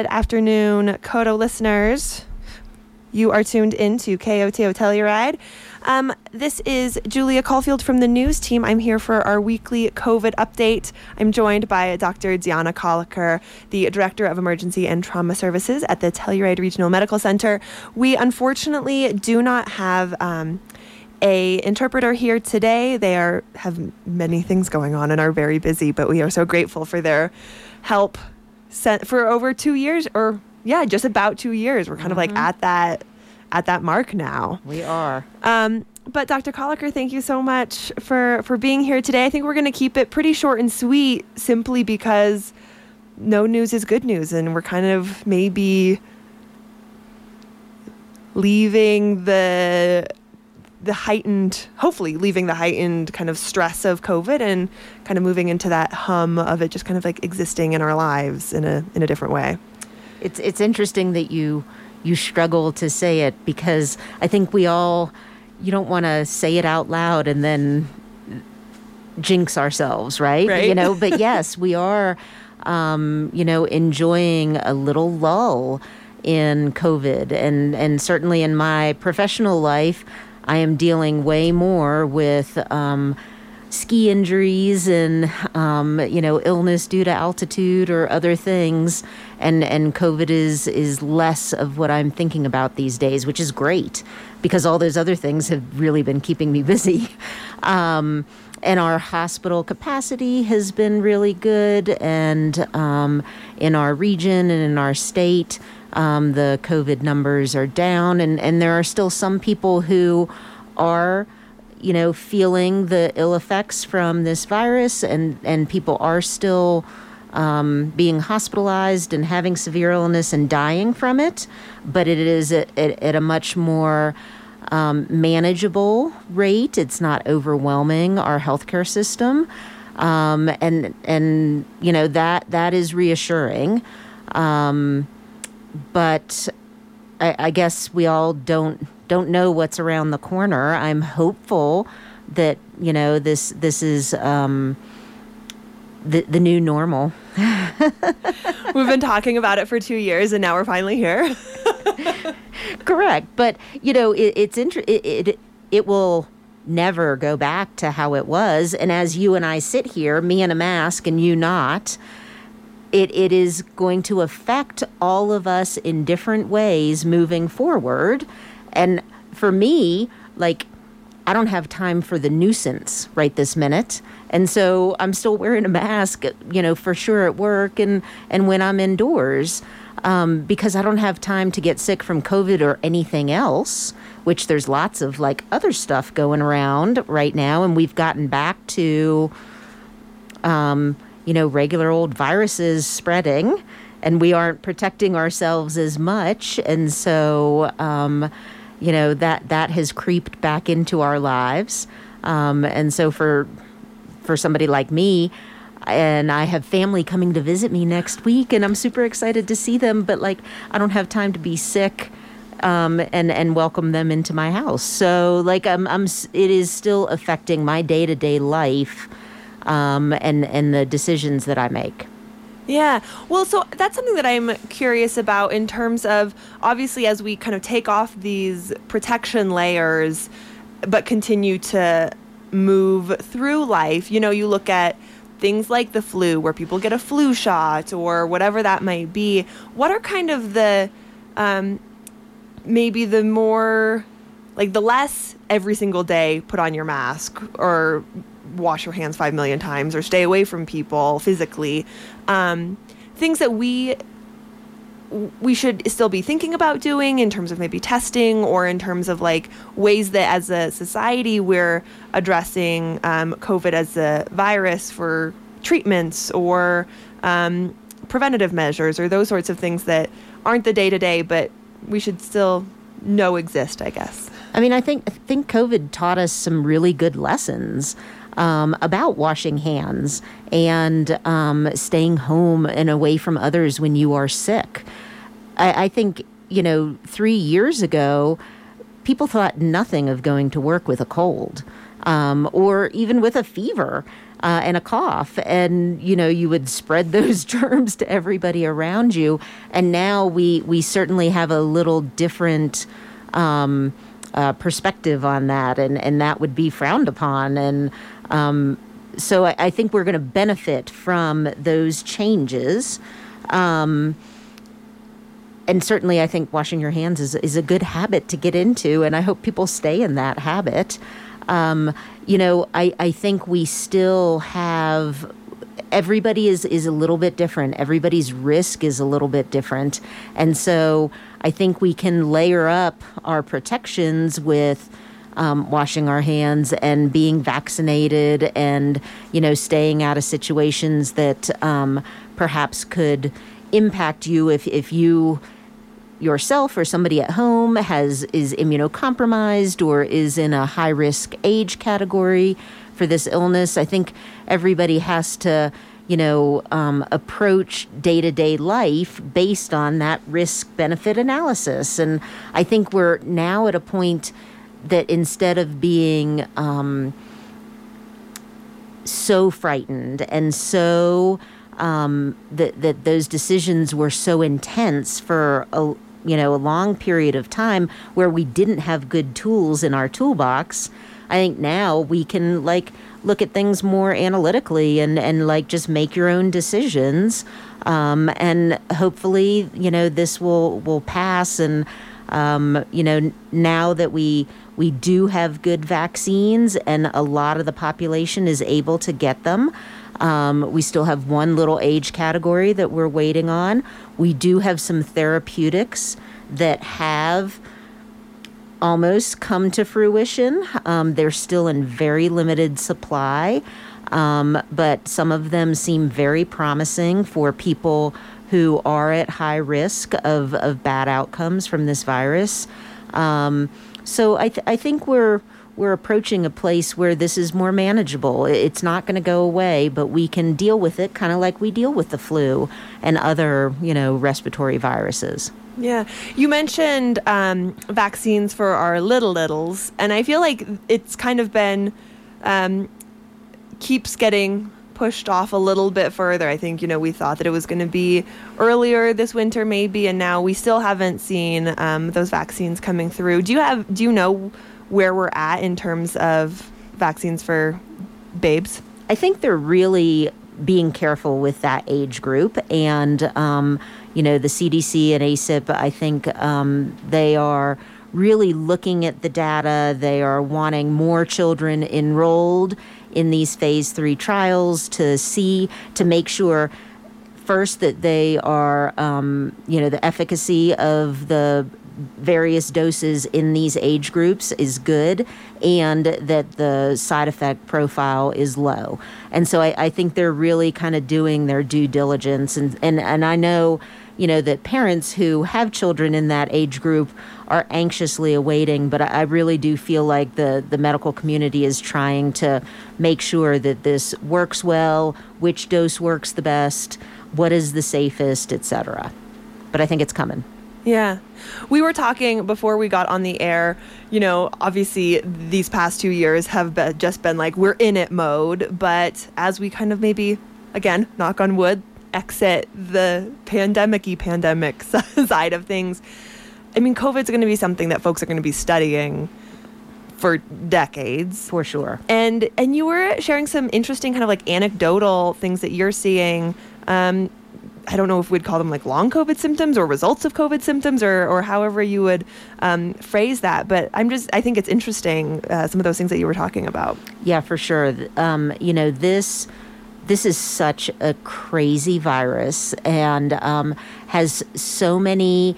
Good afternoon, KOTO listeners. You are tuned into KOTO Telluride. Um, this is Julia Caulfield from the news team. I'm here for our weekly COVID update. I'm joined by Dr. Diana Koelliker, the Director of Emergency and Trauma Services at the Telluride Regional Medical Center. We unfortunately do not have um, a interpreter here today. They are have many things going on and are very busy, but we are so grateful for their help for over two years or yeah, just about two years. We're kind mm-hmm. of like mm-hmm. at that at that mark now. We are. Um, but Dr. Koelliker, thank you so much for for being here today. I think we're going to keep it pretty short and sweet, simply because no news is good news, and we're kind of maybe leaving the the heightened, hopefully leaving the heightened kind of stress of COVID and kind of moving into that hum of it just kind of like existing in our lives in a in a different way. It's it's interesting that you you struggle to say it because I think we all you don't want to say it out loud and then jinx ourselves, right? right. You know, but yes, we are um, you know, enjoying a little lull in COVID and and certainly in my professional life I am dealing way more with um, ski injuries and um, you know illness due to altitude or other things, and and COVID is is less of what I'm thinking about these days, which is great because all those other things have really been keeping me busy. Um, and our hospital capacity has been really good, and um, in our region and in our state. Um, the COVID numbers are down, and, and there are still some people who are, you know, feeling the ill effects from this virus, and, and people are still um, being hospitalized and having severe illness and dying from it, but it is at, at, a much more um, manageable rate. It's not overwhelming our healthcare system. Um, and and you know that that is reassuring. Um, but I, I guess we all don't don't know what's around the corner. I'm hopeful that you know this this is um, the the new normal. We've been talking about it for two years, and now we're finally here. Correct, but you know it, it's inter- it, it it will never go back to how it was. And as you and I sit here, me in a mask and you not, it, it is going to affect all of us in different ways moving forward. And for me, like, I don't have time for the nuisance right this minute. And so I'm still wearing a mask, you know, for sure at work and, and when I'm indoors um, because I don't have time to get sick from COVID or anything else, which there's lots of like other stuff going around right now. And we've gotten back to, um, you know, regular old viruses spreading, and we aren't protecting ourselves as much, and so um, you know that that has creeped back into our lives, um, and so for for somebody like me. And I have family coming to visit me next week, and I'm super excited to see them. But like, I don't have time to be sick um, and and welcome them into my house. So like, I'm I'm it is still affecting my day to day life um, and and the decisions that I make. Yeah. Well, so that's something that I'm curious about in terms of obviously as we kind of take off these protection layers, but continue to move through life. You know, you look at things like the flu, where people get a flu shot or whatever that might be. What are kind of the um, maybe the more like the less every single day put on your mask or wash your hands five million times or stay away from people physically. Um, things that we we should still be thinking about doing in terms of maybe testing or in terms of like ways that as a society we're addressing um, COVID as a virus for treatments or um, preventative measures or those sorts of things that aren't the day to day, but we should still know exist, I guess. I mean, I think I think COVID taught us some really good lessons um, about washing hands and um, staying home and away from others when you are sick. I, I think, you know, three years ago, people thought nothing of going to work with a cold um, or even with a fever. uh, and a cough, and you know you would spread those germs to everybody around you. And now we we certainly have a little different. Um, uh, perspective on that, and, and that would be frowned upon. And um, so I, I, think we're going to benefit from those changes. Um, and certainly, I think washing your hands is, is a good habit to get into, and I hope people stay in that habit. Um, you know, I, I think we still have everybody is is a little bit different. Everybody's risk is a little bit different, and so I think we can layer up our protections with. Um, washing our hands and being vaccinated and you know staying out of situations that um, perhaps could impact you if, if you yourself or somebody at home has is immunocompromised or is in a high risk age category for this illness. I think everybody has to, you know, um, approach day to day life based on that risk benefit analysis. And I think we're now at a point that instead of being um, so frightened and so um, that that those decisions were so intense for a you know a long period of time where we didn't have good tools in our toolbox. I think now we can like look at things more analytically and and like just make your own decisions. Um, and hopefully, you know, this will will pass. And um, you know, now that we we do have good vaccines and a lot of the population is able to get them. Um, we still have one little age category that we're waiting on. We do have some therapeutics that have almost come to fruition. Um, they're still in very limited supply, um, but some of them seem very promising for people who are at high risk of, of bad outcomes from this virus. Um, so I, th- I think we're we're approaching a place where this is more manageable. It's not going to go away, but we can deal with it kind of like we deal with the flu and other, you know, respiratory viruses. Yeah. You mentioned um, vaccines for our little littles, and I feel like it's kind of been um, keeps getting pushed off a little bit further. I think, you know, we thought that it was going to be earlier this winter, maybe, and now we still haven't seen um, those vaccines coming through. Do you have, do you know where we're at in terms of vaccines for babes? I think they're really being careful with that age group. And, um, you know, the CDC and ACIP, I think um, they are really looking at the data. They are wanting more children enrolled in these phase three trials to see, to make sure first that they are, um, you know, the efficacy of the various doses in these age groups is good and that the side effect profile is low. And so I, I think they're really kind of doing their due diligence. And, and, and I know, you know, that parents who have children in that age group are anxiously awaiting, but I, really do feel like the, the medical community is trying to make sure that this works well, which dose works the best, what is the safest, etc. But I think it's coming. Yeah. We were talking before we got on the air, you know, obviously these past two years have been, just been like we're in it mode, but as we kind of maybe, again, knock on wood, exit the pandemic y pandemic side of things, I mean, COVID's going to be something that folks are going to be studying for decades for sure and and you were sharing some interesting kind of like anecdotal things that you're seeing um, I don't know if we'd call them like long COVID symptoms or results of COVID symptoms or, or however you would um, phrase that. But I'm just, I think it's interesting, uh, some of those things that you were talking about. Yeah, for sure. Um, you know, this. This is such a crazy virus and um, has so many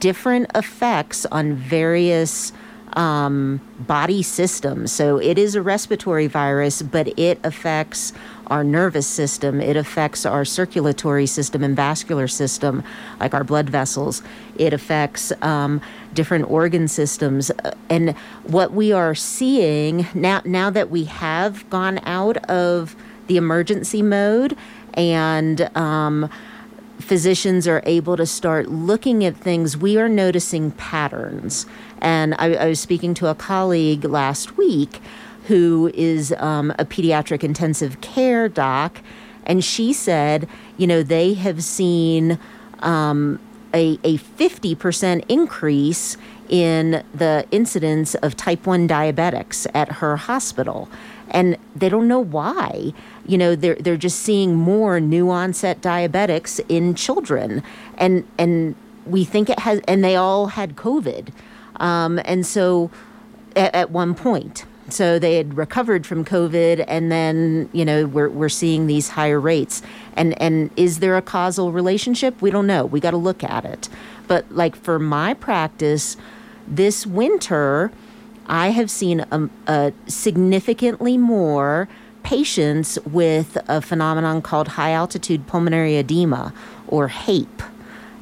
different effects on various um, body systems. So it is a respiratory virus, but it affects our nervous system, it affects our circulatory system and vascular system, like our blood vessels. It affects um, different organ systems. And what we are seeing now, now that we have gone out of the emergency mode and um, physicians are able to start looking at things, we are noticing patterns. And I, I was speaking to a colleague last week who is um, a pediatric intensive care doc, and she said, you know, they have seen um, a, a 50% increase in the incidence of type 1 diabetics at her hospital. And they don't know why. You know, they're, they're just seeing more new onset diabetics in children. And, and we think it has, and they all had COVID. Um, and so at, at one point, so they had recovered from COVID, and then you know we're we're seeing these higher rates. And and is there a causal relationship? We don't know. We got to look at it. But like for my practice, this winter, I have seen a, a significantly more patients with a phenomenon called high altitude pulmonary edema, or HAPE,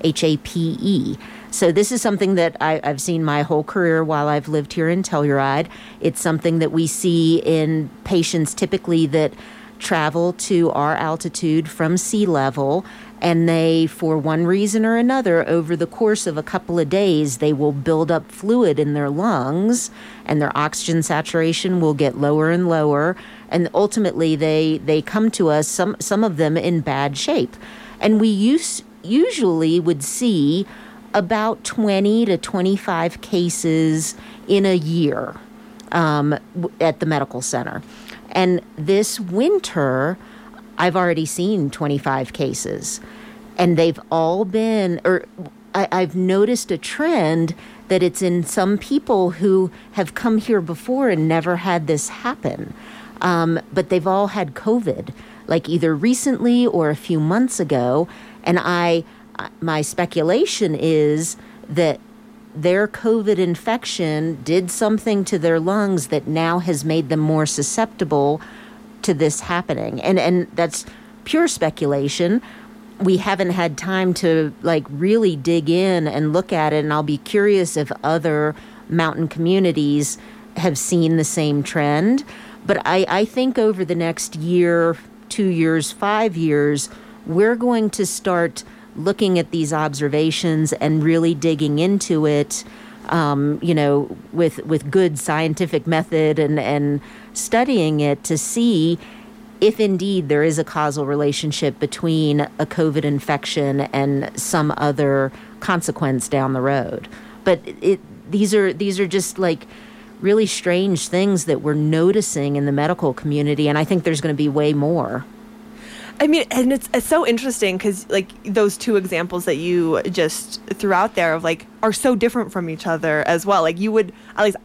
H A P E. So this is something that I, have seen my whole career while I've lived here in Telluride. It's something that we see in patients typically that travel to our altitude from sea level and they for one reason or another over the course of a couple of days they will build up fluid in their lungs and their oxygen saturation will get lower and lower and ultimately they they come to us some some of them in bad shape and we use, usually would see about 20 to 25 cases in a year um, at the medical center. And this winter, I've already seen 25 cases. And they've all been, or I, I've noticed a trend that it's in some people who have come here before and never had this happen. Um, but they've all had COVID, like either recently or a few months ago. And I, my speculation is that their COVID infection did something to their lungs that now has made them more susceptible to this happening. And and that's pure speculation. We haven't had time to like really dig in and look at it and I'll be curious if other mountain communities have seen the same trend. But I, I think over the next year, two years, five years, we're going to start looking at these observations and really digging into it, um, you know, with with good scientific method and and studying it to see if indeed there is a causal relationship between a COVID infection and some other consequence down the road. But it these are these are just like really strange things that we're noticing in the medical community and I think there's going to be way more. I mean, and it's, it's so interesting because like those two examples that you just threw out there of like are so different from each other as well. Like you would at least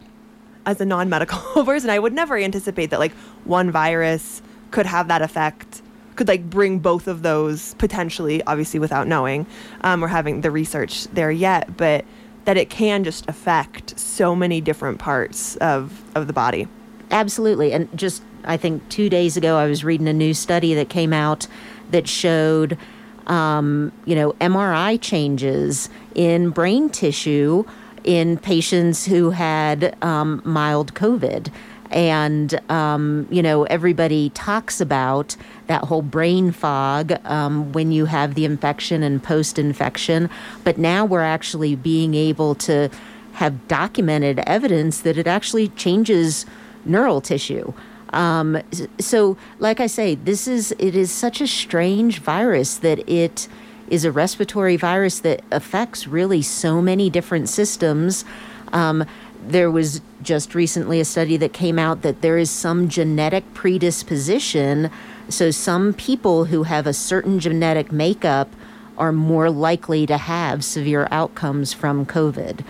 as a non-medical person, I would never anticipate that like one virus could have that effect, could like bring both of those potentially, obviously without knowing um, or having the research there yet, but that it can just affect so many different parts of of the body. Absolutely, and just I think two days ago, I was reading a new study that came out that showed, um, you know, MRI changes in brain tissue in patients who had um, mild COVID. And, um, you know, everybody talks about that whole brain fog um, when you have the infection and post infection. But now we're actually being able to have documented evidence that it actually changes neural tissue. Um, so, like I say, this is it is such a strange virus that it is a respiratory virus that affects really so many different systems. Um, there was just recently a study that came out that there is some genetic predisposition. So, some people who have a certain genetic makeup are more likely to have severe outcomes from COVID.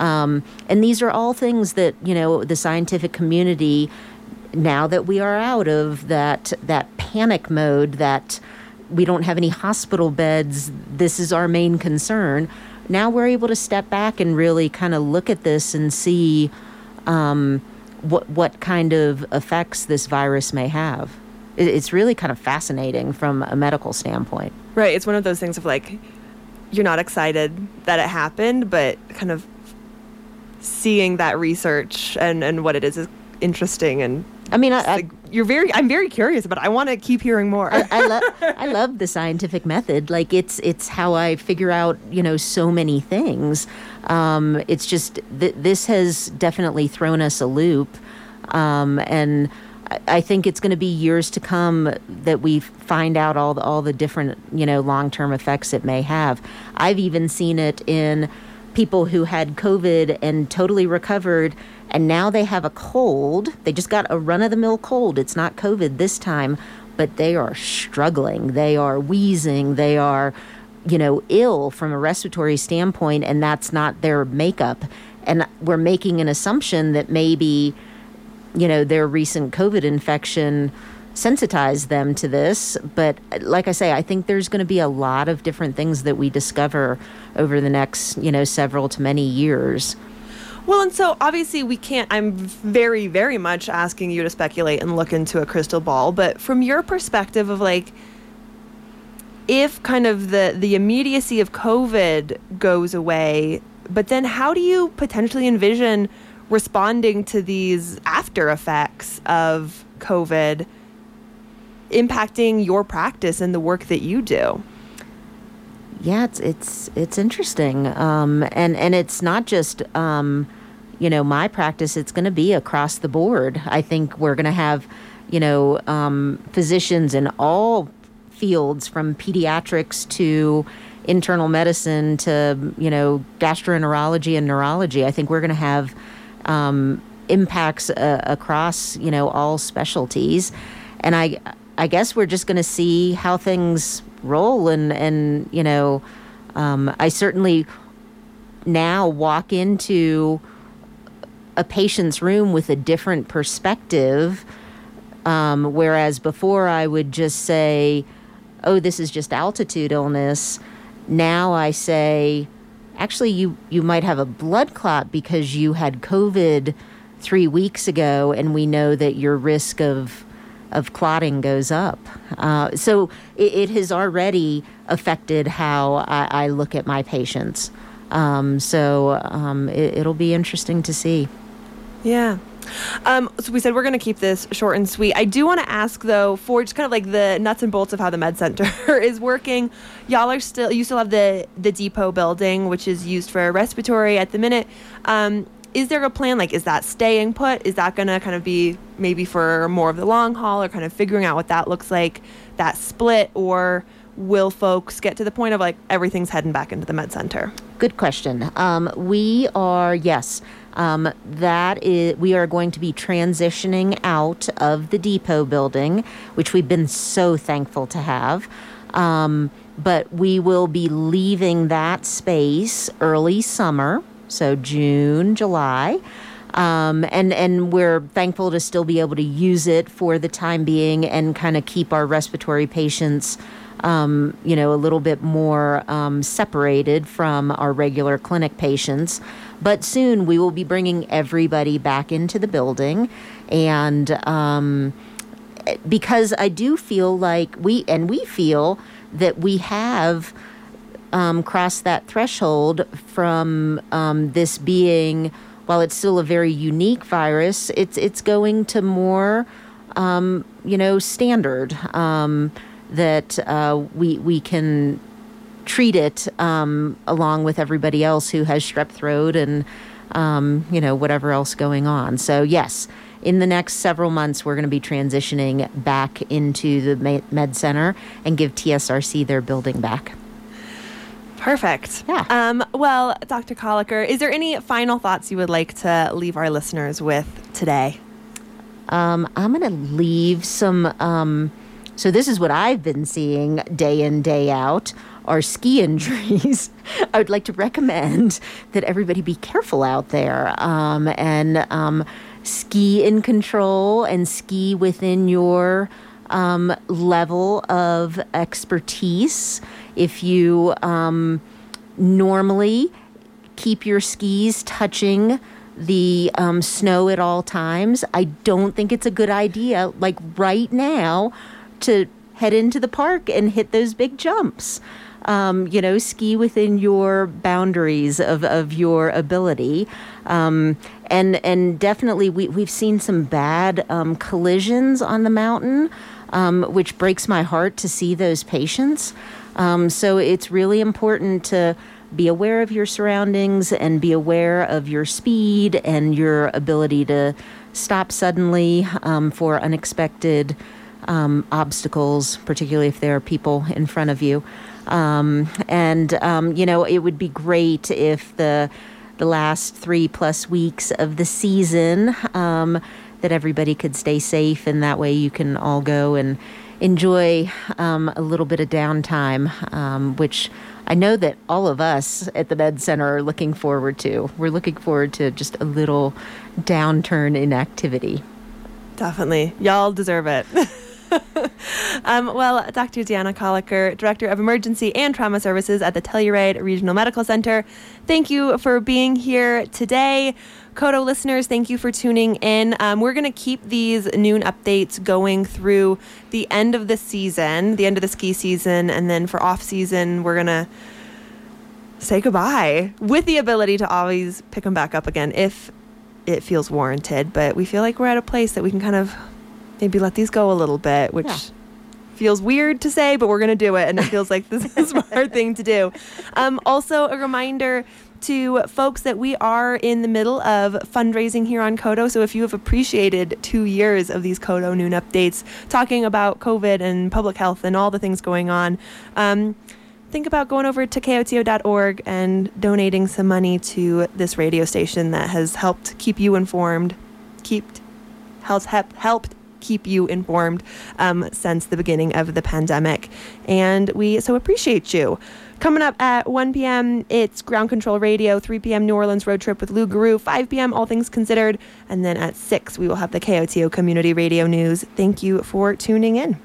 Um, and these are all things that, you know, the scientific community now that we are out of that that panic mode that we don't have any hospital beds this is our main concern. Now we're able to step back and really kind of look at this and see um, what what kind of effects this virus may have. It's really kind of fascinating from a medical standpoint. Right it's one of those things of like you're not excited that it happened but kind of seeing that research and and what it is is interesting and I mean, I, I, you're very. I'm very curious, but I want to keep hearing more. I, I love. I love the scientific method. Like it's it's how I figure out you know so many things. Um, it's just th- this has definitely thrown us a loop. Um, and I think it's going to be years to come that we find out all the, all the different you know long term effects it may have. I've even seen it in people who had COVID and totally recovered, and now they have a cold. They just got a run of the mill cold. It's not COVID this time, but they are struggling. They are wheezing. They are you know ill from a respiratory standpoint, and that's not their makeup. And we're making an assumption that maybe you know, their recent COVID infection sensitized them to this. But like I say, I think there's going to be a lot of different things that we discover over the next, you know, several to many years. Well, and so obviously we can't, I'm very, very much asking you to speculate and look into a crystal ball, but from your perspective of like, if kind of the, the immediacy of COVID goes away, but then how do you potentially envision responding to these after effects of COVID impacting your practice and the work that you do? Yeah, it's it's it's interesting, um, and and it's not just um, you know my practice. It's going to be across the board. I think we're going to have you know um, physicians in all fields, from pediatrics to internal medicine to you know gastroenterology and neurology. I think we're going to have um, impacts uh, across you know all specialties, and I I guess we're just going to see how things roll, and and you know um, I certainly now walk into a patient's room with a different perspective. Um, whereas before I would just say, oh, this is just altitude illness. Now I say, actually you you might have a blood clot because you had COVID three weeks ago, and we know that your risk of of clotting goes up. Uh, so it, it, has already affected how I, I look at my patients. Um, so um, it, will be interesting to see. Yeah. Um, so we said we're going to keep this short and sweet. I do want to ask though, for just kind of like the nuts and bolts of how the med center is working. Y'all are still you still have the the depot building, which is used for respiratory at the minute. Is there a plan? Like, is that staying put? Is that going to kind of be maybe for more of the long haul, or kind of figuring out what that looks like, that split, or will folks get to the point of like everything's heading back into the med center? Good question. Um, we are yes um, that is, we are going to be transitioning out of the depot building, which we've been so thankful to have. Um, but we will be leaving that space early summer, so June, July. Um, and and we're thankful to still be able to use it for the time being and kind of keep our respiratory patients, um, you know, a little bit more um, separated from our regular clinic patients. But soon we will be bringing everybody back into the building. And um, because I do feel like we, and we feel that we have um, crossed that threshold from um, this being, while it's still a very unique virus, it's, it's going to more, um, you know, standard um, that uh, we, we can treat it um, along with everybody else who has strep throat and um, you know whatever else going on. So yes, in the next several months, we're going to be transitioning back into the med center and give TSRC their building back. Perfect. Yeah. Um, well, Dr. Koelliker, is there any final thoughts you would like to leave our listeners with today? Um, I'm going to leave some. Um, so, this is what I've been seeing day in, day out are ski injuries, I would like to recommend that everybody be careful out there um, and um, ski in control and ski within your um, level of expertise. If you um, normally keep your skis touching the um, snow at all times, I don't think it's a good idea, like right now, to head into the park and hit those big jumps um, you know, ski within your boundaries of, of your ability. Um, and and definitely we, we've seen some bad um, collisions on the mountain, um, which breaks my heart to see those patients. Um, so it's really important to be aware of your surroundings and be aware of your speed and your ability to stop suddenly um, for unexpected um, obstacles, particularly if there are people in front of you. Um, and um, you know, it would be great if the the last three plus weeks of the season um, that everybody could stay safe, and that way you can all go and enjoy um, a little bit of downtime, um, which I know that all of us at the Med Center are looking forward to. We're looking forward to just a little downturn in activity. Definitely. Y'all deserve it. um, well, Dr. Deanna Koelliker, Director of Emergency and Trauma Services at the Telluride Regional Medical Center, thank you for being here today. KOTO listeners, thank you for tuning in. Um, we're going to keep these noon updates going through the end of the season, the end of the ski season, and then for off season, we're going to say goodbye with the ability to always pick them back up again if it feels warranted. But we feel like we're at a place that we can kind of maybe let these go a little bit, which. Yeah. Feels weird to say, but we're going to do it. And it feels like this is a smart thing to do. Um, also, a reminder to folks that we are in the middle of fundraising here on KOTO. So if you have appreciated two years of these KOTO Noon updates talking about COVID and public health and all the things going on, um, think about going over to koto.org and donating some money to this radio station that has helped keep you informed, keep helped keep you informed um, since the beginning of the pandemic. And we so appreciate you. Coming up at 1 p.m., it's Ground Control Radio. 3 p.m., New Orleans Road Trip with Lou Guru. 5 p.m., All Things Considered. And then at 6, we will have the KOTO Community Radio News. Thank you for tuning in.